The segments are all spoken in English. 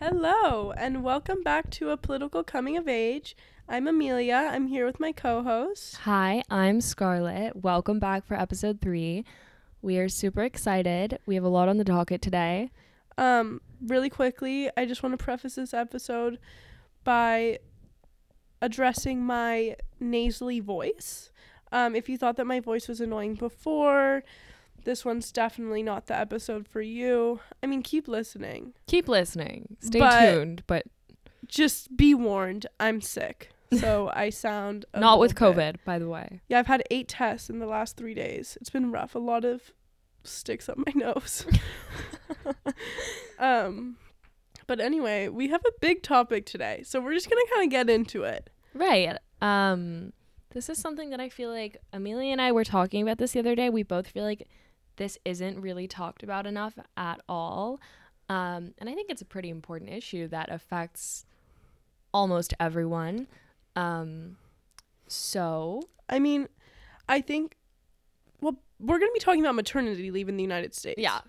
Hello, and welcome back to a political coming of age. I'm Amelia. I'm here with my co host. Hi, I'm Scarlett. Welcome back for episode three. We are super excited. We have a lot on the docket today. Um, really quickly, I just want to preface this episode by addressing my nasally voice. Um, if you thought that my voice was annoying before, this one's definitely not the episode for you. I mean, keep listening. Keep listening. Stay But- tuned, but Just be warned, I'm sick. So I sound not with little bit- COVID, by the way. Yeah, I've had eight tests in the last three days. It's been rough. A lot of sticks up my nose. um, but anyway, we have a big topic today, so we're just gonna kind of get into it. Right. Um, this is something that I feel like Amelia and I were talking about this the other day. We both feel like this isn't really talked about enough at all. Um, and I think it's a pretty important issue that affects almost everyone. Um, so I mean, I think, well, we're gonna be talking about maternity leave in the United States. Yeah.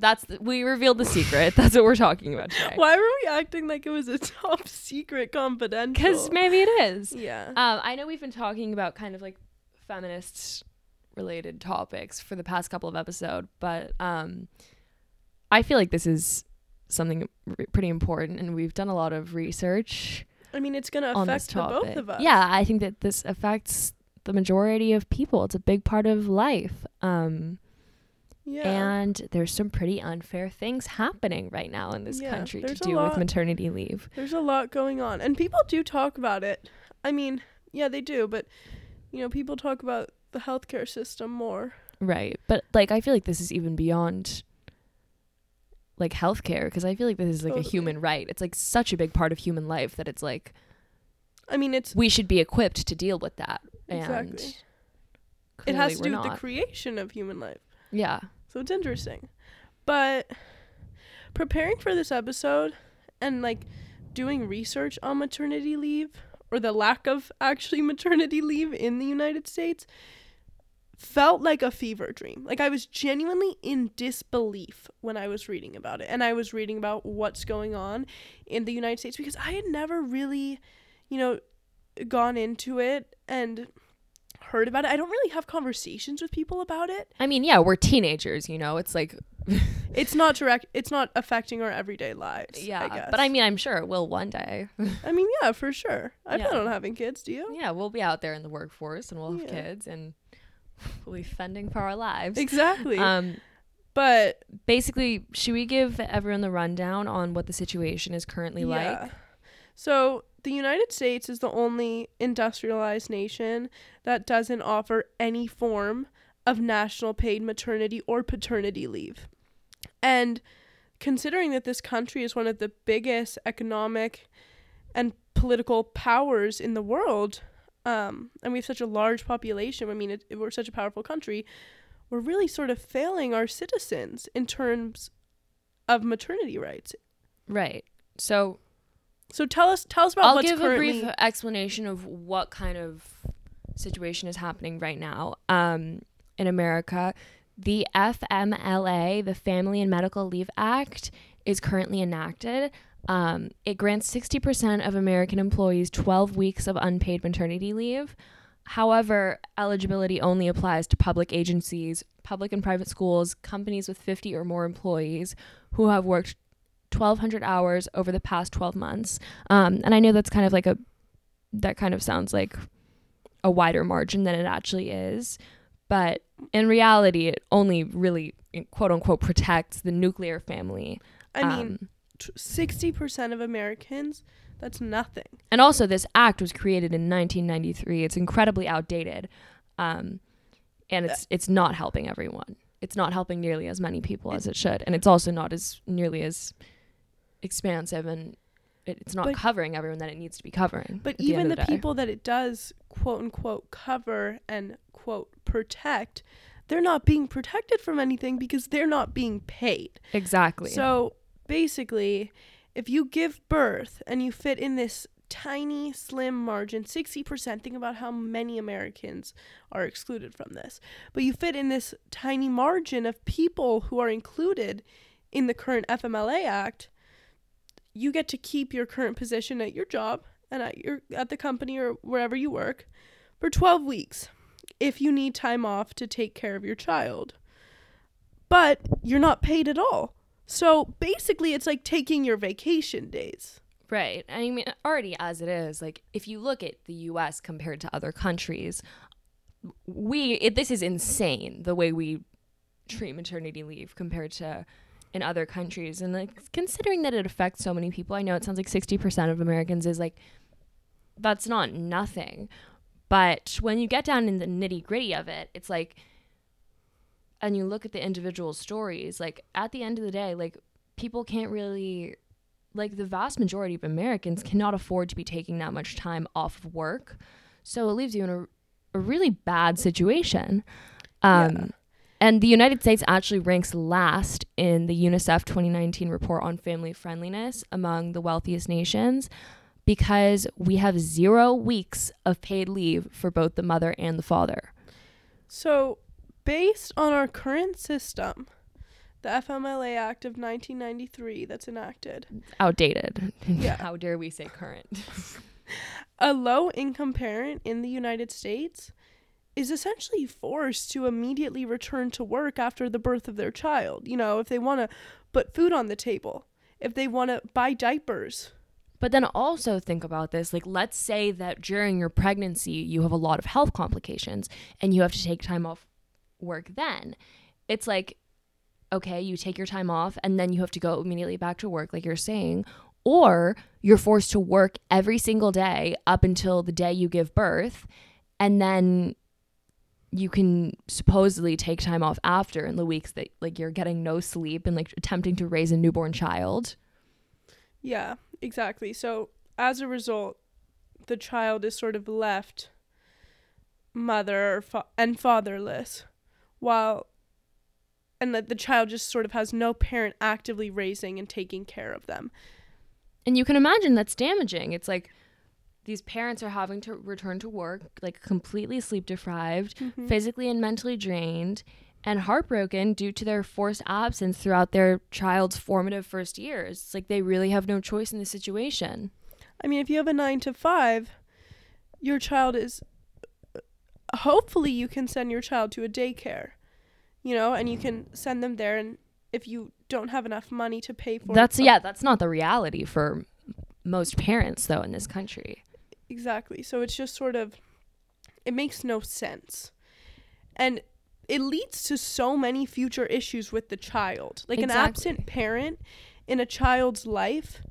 That's the, we revealed the secret. That's what we're talking about today. Why were we acting like it was a top secret confidential? Because maybe it is. yeah. Um, I know we've been talking about kind of like feminist related topics for the past couple of episodes, but um, I feel like this is something r- pretty important, and we've done a lot of research I mean, it's gonna affect the both of us. Yeah, I think that this affects the majority of people. It's a big part of life. Um, Yeah. and there's some pretty unfair things happening right now in this Yeah, country to do with maternity leave. There's a lot going on, and people do talk about it. I mean, yeah, they do, but you know, people talk about the healthcare system more. Right. But like I feel like this is even beyond like healthcare because I feel like this is like Totally. a human right. It's like such a big part of human life that it's like I mean, it's we should be equipped to deal with that. And it has to do with the creation of human life, yeah. so it's interesting. But preparing for this episode and like doing research on maternity leave or the lack of actually maternity leave in the United States felt like a fever dream. Like I was genuinely in disbelief when I was reading about it and I was reading about what's going on in the United States because I had never really, you know, gone into it and heard about it. I don't really have conversations with people about it. I mean, yeah, we're teenagers, you know. It's like It's not direct it's not affecting our everyday lives. yeah, I guess. but I mean, I'm sure it will one day. I mean, yeah, for sure. I plan Yeah. on having kids, do you? yeah, we'll be out there in the workforce and we'll have Yeah. kids and we'll be fending for our lives. Exactly. Um but basically, should we give everyone the rundown on what the situation is currently like? So the United States is the only industrialized nation that doesn't offer any form of national paid maternity or paternity leave. And considering that this country is one of the biggest economic and political powers in the world, um, and we have such a large population, I mean, it, we're such a powerful country, we're really sort of failing our citizens in terms of maternity rights. Right. So So tell us, tell us about I'll give a brief explanation of what kind of situation is happening right now um, in America. The FMLA, the Family and Medical Leave Act, is currently enacted. Um, it grants 60% of American employees 12 weeks of unpaid maternity leave. However, eligibility only applies to public agencies, public and private schools, companies with 50 or more employees who have worked 1,200 hours over the past 12 months. Um, and I know that's kind of like a, that kind of sounds like a wider margin than it actually is. But in reality, it only really, quote unquote, protects the nuclear family. I mean, Um, sixty percent of Americans. That's nothing. and also, this act was created in 1993. It's incredibly outdated. Um, and it's it's not helping everyone. It's not helping nearly as many people as it should, and it's also not as nearly as expansive, and it, it's not But- covering everyone that it needs to be covering. But at the even the, people that it does quote unquote cover and quote protect, they're not being protected from anything because they're not being paid. exactly. So basically, if you give birth and you fit in this tiny, slim margin, 60%, think about how many Americans are excluded from this. But you fit in this tiny margin of people who are included in the current FMLA Act. you get to keep your current position at your job and at your at the company or wherever you work for 12 weeks if you need time off to take care of your child. But you're not paid at all. So basically it's like taking your vacation days. Right. I mean, already as it is, like if you look at the U.S. compared to other countries, we it, this is insane the way we treat maternity leave compared to in other countries. And like considering that it affects so many people, I know it sounds like sixty percent of Americans is like that's not nothing, but when you get down in the nitty gritty of it, it's like, and you look at the individual stories, like at the end of the day, like people can't really like the vast majority of Americans cannot afford to be taking that much time off of work. So it leaves you in a, a really bad situation. Um, Yeah. And the United States actually ranks last in the UNICEF 2019 report on family friendliness among the wealthiest nations because we have zero weeks of paid leave for both the mother and the father. So, based on our current system, the FMLA Act of 1993 that's enacted, Outdated. Yeah. How dare we say current? a low income parent in the United States is essentially forced to immediately return to work after the birth of their child. You know, if they want to put food on the table, if they want to buy diapers. But then also think about this like, let's say that during your pregnancy, you have a lot of health complications and you have to take time off work then. It's like, okay, you take your time off and then you have to go immediately back to work, like you're saying, or you're forced to work every single day up until the day you give birth. And then you can supposedly take time off after in the weeks that like you're getting no sleep and like attempting to raise a newborn child. Yeah, exactly. So, as a result, the child is sort of left mother fa- and fatherless while and that the child just sort of has no parent actively raising and taking care of them. And you can imagine that's damaging. It's like these parents are having to return to work, like completely sleep deprived, Mhm. physically and mentally drained, and heartbroken due to their forced absence throughout their child's formative first years. It's like they really have no choice in the situation. I mean, if you have a 9 to 5, your child is hopefully you can send your child to a daycare. You know, and you can send them there and if you don't have enough money to pay for That's it, yeah, that's not the reality for most parents though in this country. Exactly. So it's just sort of it makes no sense. And it leads to so many future issues with the child. Like an absent parent in a child's life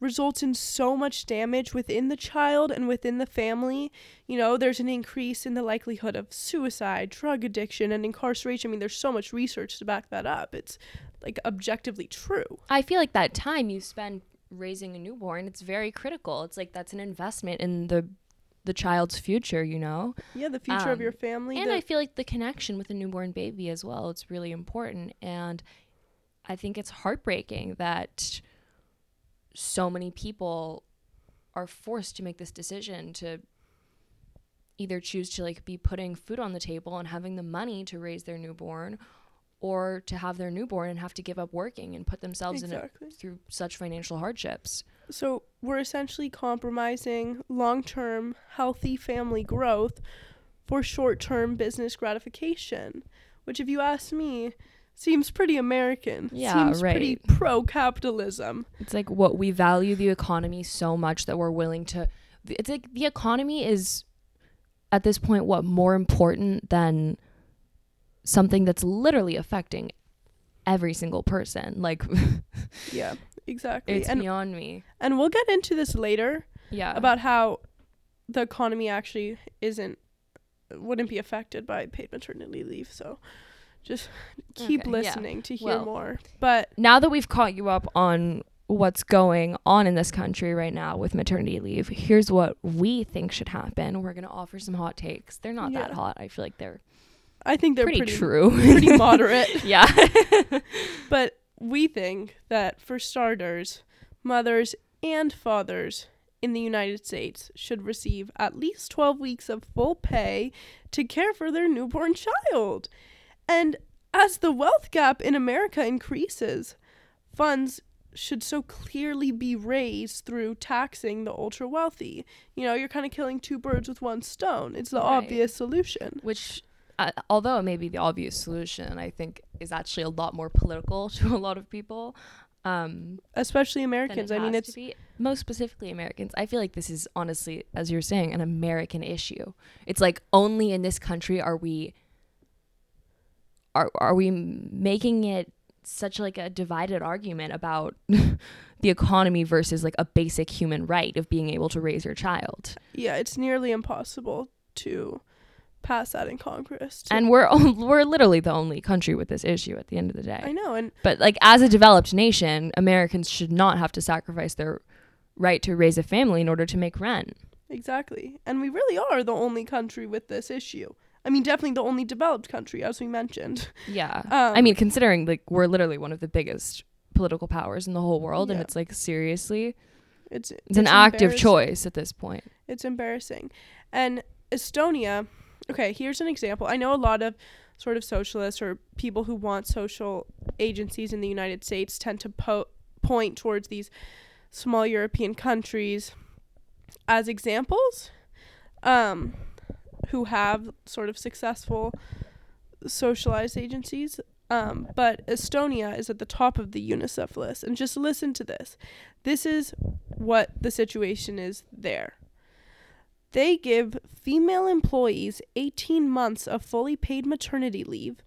results in so much damage within the child and within the family. You know, there's an increase in the likelihood of suicide, drug addiction, and incarceration. I mean, there's so much research to back that up. It's like objectively true. I feel like that time you spend raising a newborn, it's very critical. It's like that's an investment in the the child's future, you know? Yeah, the future of Um, your family. And the- I feel like the connection with a newborn baby as well, it's really important. And I think it's heartbreaking that so many people are forced to make this decision to either choose to like be putting food on the table and having the money to raise their newborn or to have their newborn and have to give up working and put themselves exactly. in through such financial hardships. So we're essentially compromising long term healthy family growth for short term business gratification, which, if you ask me, seems pretty American. Yeah, seems pretty right. pro capitalism. It's like what we value the economy so much that we're willing to. It's like the economy is at this point what more important than something that's literally affecting every single person. Like Yeah, exactly. it's and beyond me. and we'll get into this later Yeah. about how the economy actually isn't wouldn't be affected by paid maternity leave. So just keep Okay, yeah. listening to hear Well- more. But now that we've caught you up on what's going on in this country right now with maternity leave, here's what we think should happen. We're going to offer some hot takes. They're not that hot. I feel like they're, I think they're pretty, pretty true. pretty moderate. yeah. But we think that for starters, mothers and fathers in the United States should receive at least 12 weeks of full pay to care for their newborn child. And as the wealth gap in America increases, funds should so clearly be raised through taxing the ultra wealthy. You know, you're kind of killing two birds with one stone. It's the Right. obvious solution. which uh, although it may be the obvious solution i think is actually a lot more political to a lot of people um Especially Americans. I mean, it's most specifically americans i feel like this is honestly as you're saying an american issue it's like only in this country are we are are we making it such like a divided argument about the economy versus like a basic human right of being able to raise your child yeah, it's nearly impossible to pass that in Congress. and we're we're literally the only country with this issue at the end of the day I know, and But like as a developed nation, Americans should not have to sacrifice their right to raise a family in order to make rent. exactly, and we really are the only country with this issue. I mean, definitely the only developed country, as we mentioned. Yeah. Um, I mean, considering like we're literally one of the biggest political powers in the whole world and it's like seriously, it's it's, an active choice at this point. It's embarrassing. And Estonia, okay, here's an example. I know a lot of sort of socialists or people who want social agencies in the United States tend to po- point towards these small European countries as examples um, who have sort of successful socialized agencies. Um, but Estonia is at the top of the UNICEF list. And just listen to this. This is what the situation is there. They give female employees 18 months of fully paid maternity leave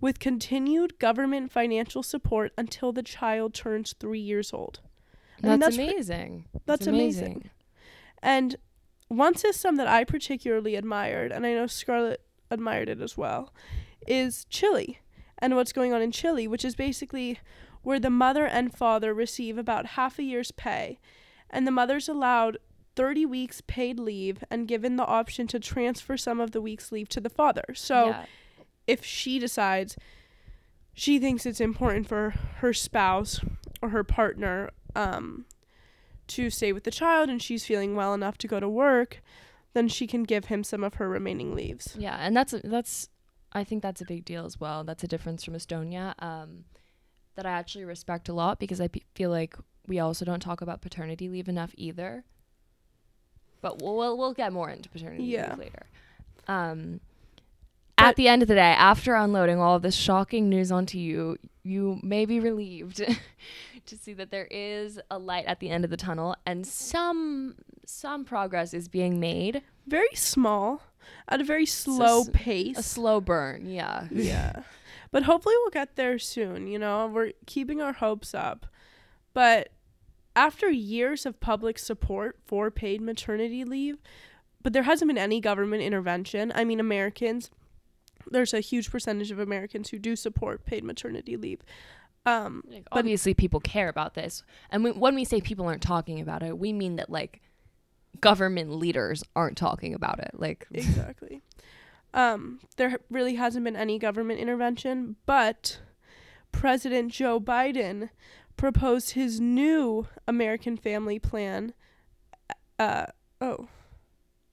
with continued government financial support until the child turns three years old. I mean, that's, that's pre- amazing. that's amazing. And one system that I particularly admired, and I know Scarlett admired it as well, is Chile and what's going on in Chile, which is basically where the mother and father receive about half a year's pay, and the mother's allowed 30 weeks paid leave and given the option to transfer some of the weeks' leave to the father. So yeah. if she decides she thinks it's important for her spouse or her partner um, to stay with the child and she's feeling well enough to go to work, then she can give him some of her remaining leaves. Yeah, and that's that's I think that's a big deal as well. That's a difference from Estonia um, that I actually respect a lot because I p- feel like we also don't talk about paternity leave enough either. But we'll we'll, we'll get more into paternity Yeah. leave later. Um, But- at the end of the day, after unloading all of this shocking news onto you, you may be relieved to see that there is a light at the end of the tunnel and some some progress is being made. Very small, at a very slow pace. A slow burn, yeah. yeah. But hopefully we'll get there soon, you know. We're keeping our hopes up. But after years of public support for paid maternity leave, but there hasn't been any government intervention. I mean, Americans there's a huge percentage of Americans who do support paid maternity leave. Um Like, obviously, people care about this, and we, when we say people aren't talking about it, we mean that like government leaders aren't talking about it. Like, exactly. Um, there really hasn't been any government intervention, but President Joe Biden proposed his new American Family Plan. Uh oh,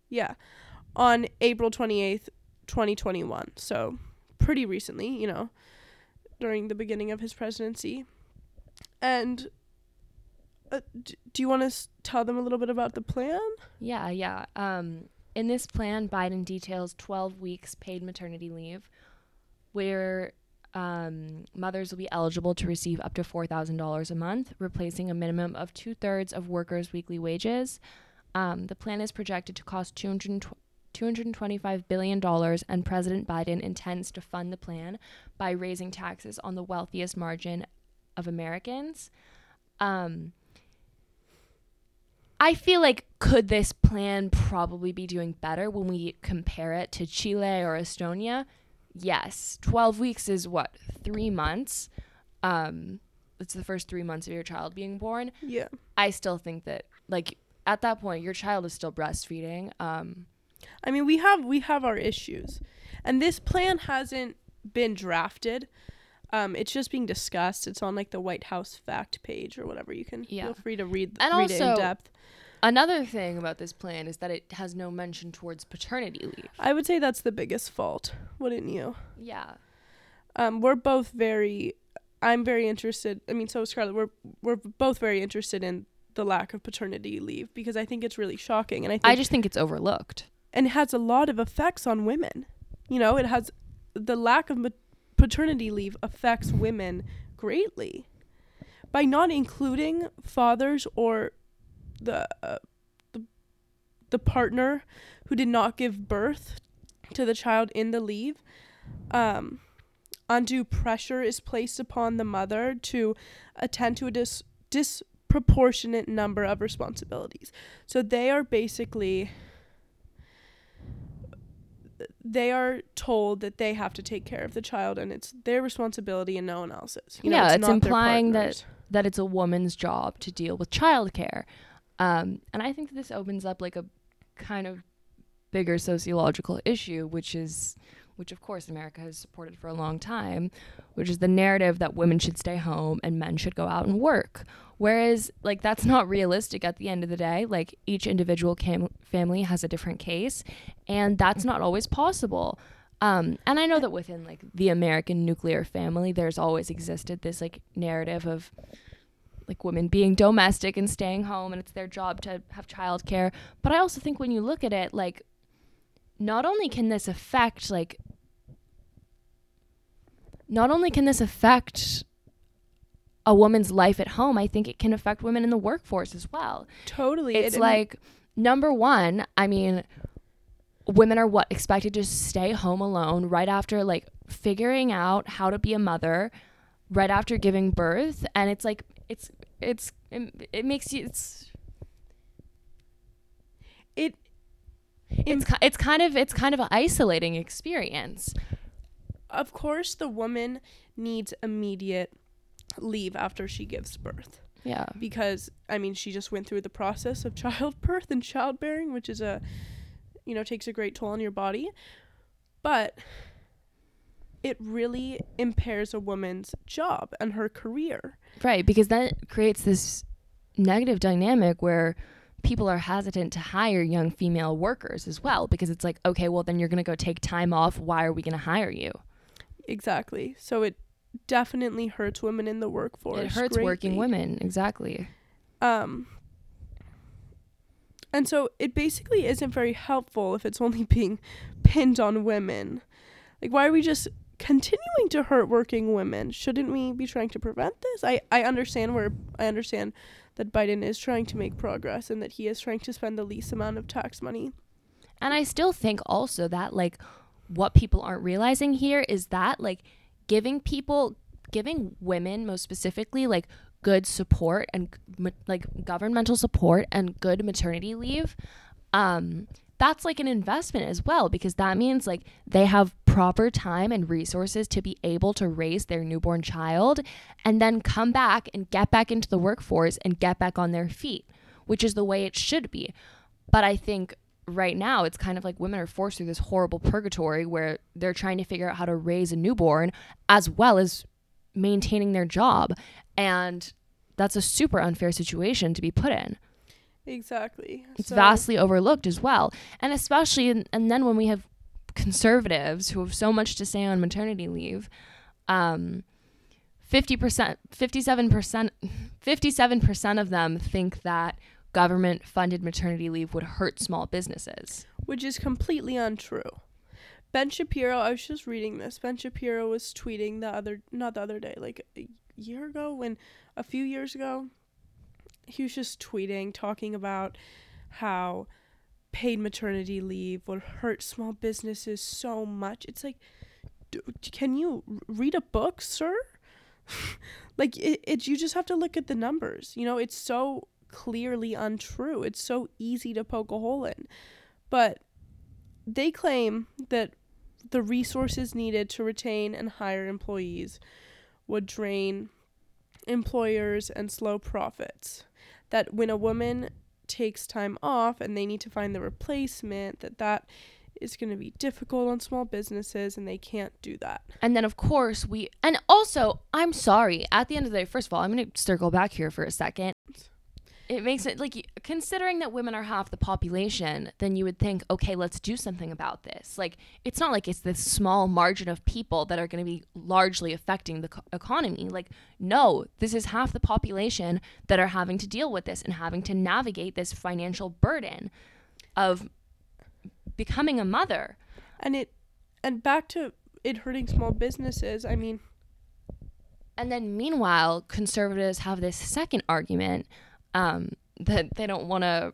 yeah, on April twenty eighth, twenty twenty one. So pretty recently, you know, during the beginning of his presidency. And uh, do you want to s- tell them a little bit about the plan? yeah, yeah. Um, in this plan, Biden details 12 weeks paid maternity leave, where um, mothers will be eligible to receive up to $4,000 a month, replacing a minimum of two thirds of workers' weekly wages. Um, the plan is projected to cost 200 $225 billion, and President Biden intends to fund the plan by raising taxes on the wealthiest margin of Americans. Um, I feel like could this plan probably be doing better when we compare it to Chile or Estonia? Yes. 12 weeks is what? 3 months. Um it's the first 3 months of your child being born. Yeah. I still think that like at that point your child is still breastfeeding. Um I mean, we have we have our issues, and this plan hasn't been drafted. Um, it's just being discussed. It's on like the White House fact page or whatever. You can Yeah. feel free to read And read it in also- depth. Another thing about this plan is that it has no mention towards paternity leave. I would say that's the biggest fault, wouldn't you? Yeah. Um, we're both very I'm very interested. I mean, so is Scarlett. We're we're both very interested in the lack of paternity leave because I think it's really shocking, and I think I just think it's overlooked. And has a lot of effects on women. You know, it has the lack of paternity leave affects women greatly by not including fathers or the uh, the the partner who did not give birth to the child in the leave. Um, undue pressure is placed upon the mother to attend to a dis- disproportionate number of responsibilities. So they are basically they are told that they have to take care of the child and it's their responsibility and no one else's. You know, Yeah, it's not their implying that- That it's a woman's job to deal with childcare, um, and I think that this opens up like a kind of bigger sociological issue, which is, which of course America has supported for a long time, which is the narrative that women should stay home and men should go out and work. Whereas, like, that's not realistic at the end of the day. Like, each individual cam- family has a different case, and that's not always possible. Um, and I know that within like the American nuclear family, there's always existed this like narrative of like women being domestic and staying home, and it's their job to have childcare. But I also think when you look at it, like, not only can this affect like, not only can this affect a woman's life at home, I think it can affect women in the workforce as well. Totally. It's it- like number one i mean women are what expected to stay home alone right after like figuring out how to be a mother right after giving birth and it's like it's it's it, it makes you it's it it's it's kind of it's kind of an isolating experience. Of course the woman needs immediate leave after she gives birth. Yeah. Because I mean she just went through the process of childbirth and childbearing, which is a you know takes a great toll on your body, but it really impairs a woman's job and her career. right because that creates this negative dynamic where people are hesitant to hire young female workers as well because it's like okay well then you're going to go take time off why are we going to hire you Exactly. So it definitely hurts women in the workforce. it hurts working women exactly Um and so it basically isn't very helpful if it's only being pinned on women. Like why are we just continuing to hurt working women? Shouldn't we be trying to prevent this? I I understand where I understand that Biden is trying to make progress and that he is trying to spend the least amount of tax money. and i still think also that like what people aren't realizing here is that like giving people giving women most specifically like good support and like governmental support and good maternity leave um that's like an investment as well because that means like they have proper time and resources to be able to raise their newborn child and then come back and get back into the workforce and get back on their feet which is the way it should be. But i think right now it's kind of like women are forced through this horrible purgatory where they're trying to figure out how to raise a newborn as well as maintaining their job. And that's a super unfair situation to be put in Exactly. it's So- vastly overlooked as well and especially in, and then when we have conservatives who have so much to say on maternity leave um 50% 57% 57% of them think that government funded maternity leave would hurt small businesses which is completely untrue. Ben Shapiro, I was just reading this. Ben Shapiro was tweeting the other, not the other day, like a year ago, when a few years ago, he was just tweeting, talking about how paid maternity leave would hurt small businesses so much. It's like, can you read a book, sir? like, it, it, you just have to look at the numbers. You know, it's so clearly untrue. It's so easy to poke a hole in. But they claim that the resources needed to retain and hire employees would drain employers and slow profits. That when a woman takes time off and they need to find the replacement, that that is going to be difficult on small businesses and they can't do that. And then, of course, we, and also, I'm sorry, at the end of the day, first of all, I'm going to circle back here for a second. It makes it like considering that women are half the population, then you would think, okay, let's do something about this. Like it's not like it's this small margin of people that are going to be largely affecting the co- economy. Like no, this is half the population that are having to deal with this and having to navigate this financial burden of becoming a mother. And it and back to it hurting small businesses. I mean, And then meanwhile, conservatives have this second argument um, that they don't want to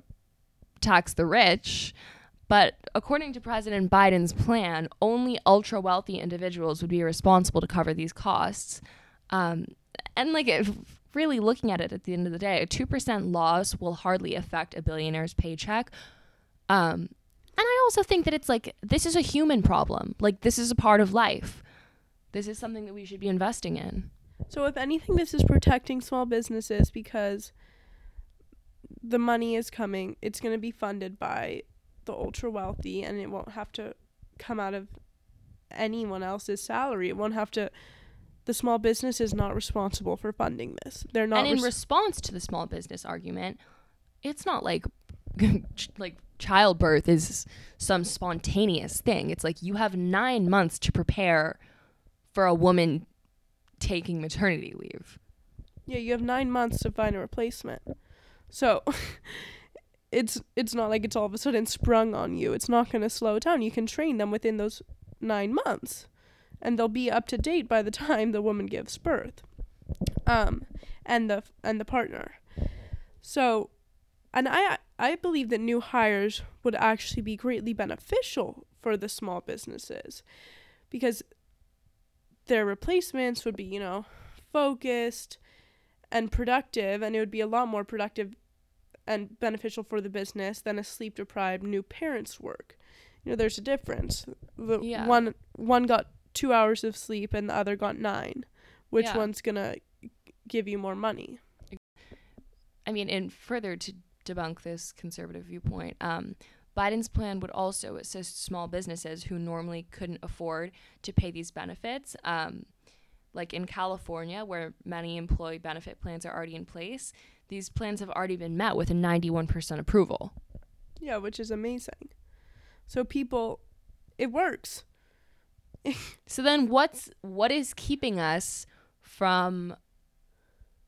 tax the rich. But according to President Biden's plan, only ultra wealthy individuals would be responsible to cover these costs. Um, and like, if really looking at it at the end of the day, a 2% loss will hardly affect a billionaire's paycheck. Um, and I also think that it's like, this is a human problem. Like, this is a part of life. This is something that we should be investing in. So if anything, this is protecting small businesses because the money is coming. It's going to be funded by the ultra wealthy, and it won't have to come out of anyone else's salary. It won't have to. The small business is not responsible for funding this. They're not. and in res- response to the small business argument, it's not like like childbirth is some spontaneous thing. It's like you have 9 months to prepare for a woman taking maternity leave. yeah, you have nine months to find a replacement. So. It's it's not like it's all of a sudden sprung on you. It's not going to slow down. You can train them within those nine months, and they'll be up to date by the time the woman gives birth, um, and the and the partner. So, and I I believe that new hires would actually be greatly beneficial for the small businesses, because their replacements would be you know focused and productive, and it would be a lot more productive and beneficial for the business than a sleep deprived new parent's work. You know, there's a difference. The Yeah. one one got two hours of sleep and the other got nine. Which Yeah. one's gonna give you more money? I mean, and further to debunk this conservative viewpoint, um, Biden's plan would also assist small businesses who normally couldn't afford to pay these benefits. Um, like in California, where many employee benefit plans are already in place, these plans have already been met with a 91% approval. Yeah, which is amazing. So people, it works. So then what's what is keeping us from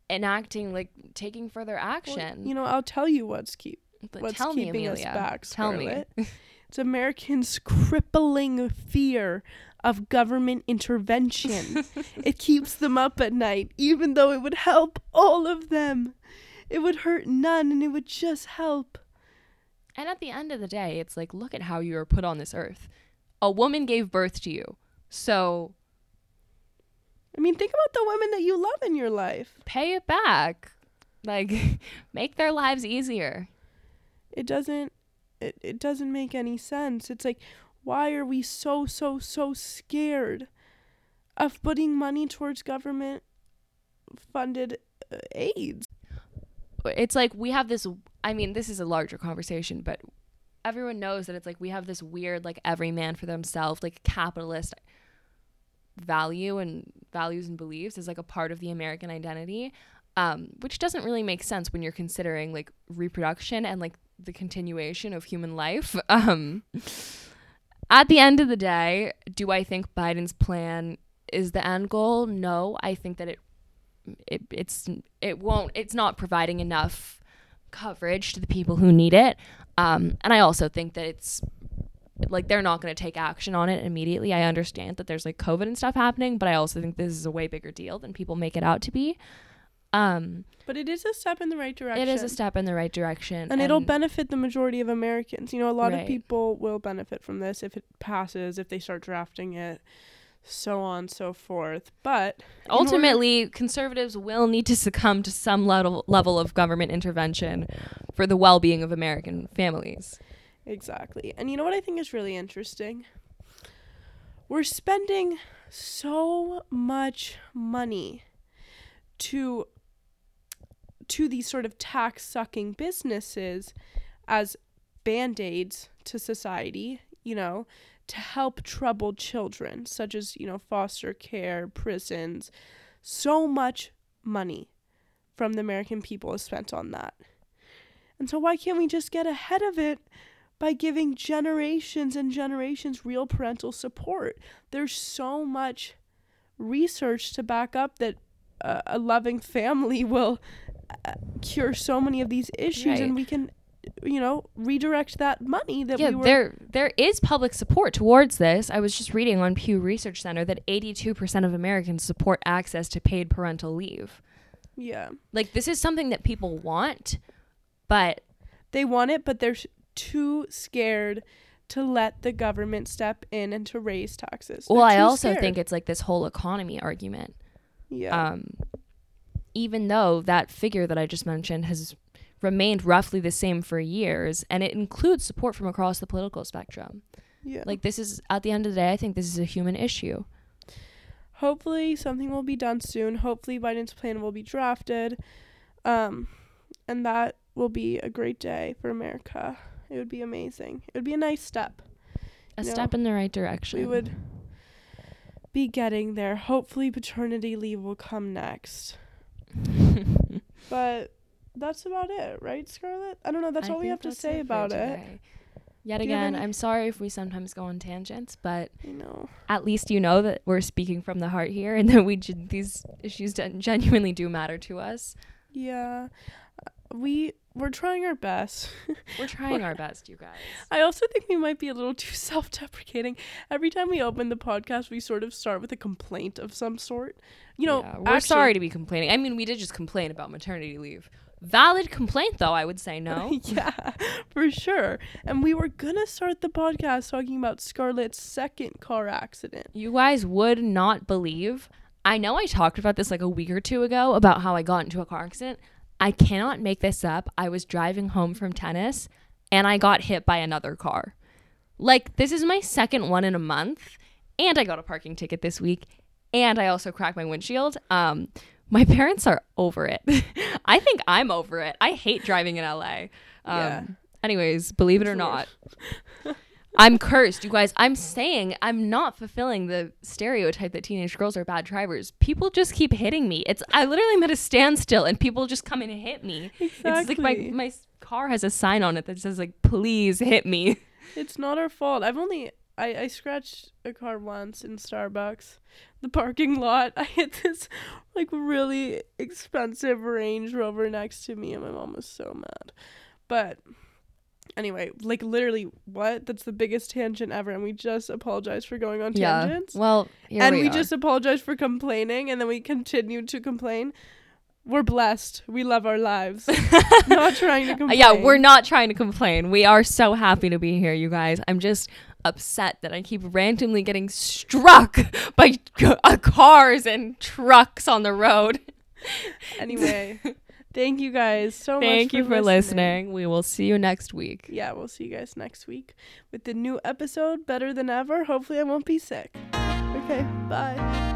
enacting like taking further Well, action? you know, I'll tell you what's keep But what's tell me, keeping us back, Tell me. Scarlett. It's Americans' crippling fear of government intervention. it keeps them up at night, even though it would help all of them. It would hurt none, and it would just help. And at the end of the day, it's like, look at how you were put on this earth. A woman gave birth to you. So I mean, think about the women that you love in your life. pay it back. Like, make their lives easier. It doesn't. It, it doesn't make any sense. It's like, why are we so so so scared of putting money towards government funded uh, aids? It's like we have this, I mean, this is a larger conversation, but everyone knows that it's like we have this weird, like, every man for themselves, like, capitalist value and values and beliefs is like a part of the American identity. Um, which doesn't really make sense when you're considering like reproduction and like the continuation of human life. Um, at the end of the day, do I think Biden's plan is the end goal? No, I think that it it it's it won't it's not providing enough coverage to the people who need it. Um, and I also think that it's like they're not going to take action on it immediately. I understand that there's like COVID and stuff happening, but I also think this is a way bigger deal than people make it out to be. Um, But it is a step in the right direction. it is a step in the right direction, and, it'll benefit the majority of Americans. You know, a lot Right. of people will benefit from this if it passes, if they start drafting it, so on so forth. But ultimately conservatives will need to succumb to some level level of government intervention for the well-being of American families. Exactly. And you know what I think is really interesting? We're spending so much money to to these sort of tax sucking businesses as band-aids to society, you know, to help troubled children such as, you know, foster care, prisons. So much money from the American people is spent on that. And so why can't we just get ahead of it by giving generations and generations real parental support? There's so much research to back up that a loving family will uh, cure so many of these issues Right. and we can you know redirect that money that yeah, we were there there is public support towards this. I was just reading on Pew Research Center that 82% of Americans support access to paid parental leave. yeah Like this is something that people want, but they want it but they're too scared to let the government step in and to raise taxes well, They're I also scared. think it's like this whole economy argument. Yeah Um even though that figure that I just mentioned has remained roughly the same for years and it includes support from across the political spectrum. yeah Like this is at the end of the day, I think this is a human issue. hopefully something will be done soon. Hopefully Biden's plan will be drafted. Um and that will be a great day for America. It would be amazing. It would be a nice step. A No. step in the right direction. We would be getting there. Hopefully paternity leave will come next. But that's about it, right, Scarlett? I don't know. That's I all we have to say about it. Yet Do again, I'm sorry if we sometimes go on tangents, but You know. at least you know that we're speaking from the heart here, and that we these issues gen- genuinely do matter to us. Yeah. We we're trying our best. We're trying our best, you guys. I also think we might be a little too self-deprecating. Every time we open the podcast, we sort of start with a complaint of some sort. You know, Yeah, we're sorry to be complaining. I mean, we did just complain about maternity leave. Valid complaint, though. I would say no. yeah, for sure. And we were gonna start the podcast talking about Scarlett's second car accident. You guys would not believe. I know I talked about this like a week or two ago about how I got into a car accident. I cannot make this up. I was driving home from tennis and I got hit by another car. Like, this is my second one in a month. And I got a parking ticket this week. And I also cracked my windshield. Um, my parents are over it. I think I'm over it. I hate driving in LA. Um, Yeah. Anyways, believe it or not, I'm cursed, you guys. I'm saying I'm not fulfilling the stereotype that teenage girls are bad drivers. People just keep hitting me. It's I literally am at a standstill and people just come and hit me. Exactly. It's like my my car has a sign on it that says like please hit me. It's not our fault. I've only I, I scratched a car once in Starbucks. The parking lot. I hit this like really expensive Range Rover next to me and my mom was so mad. But anyway, like literally what? That's the biggest tangent ever and we just apologize for going on tangents. Well, and we, we, just apologize for complaining and then we continue to complain. We're blessed. We love our lives. not trying to Uh, complain. yeah, we're not trying to complain. We are so happy to be here, you guys. I'm just upset that I keep randomly getting struck by uh, cars and trucks on the road. Anyway, thank you guys so much. Thank you for listening. listening. We will see you next week. Yeah, we'll see you guys next week with the new episode, Better Than Ever. Hopefully, I won't be sick. Okay, bye.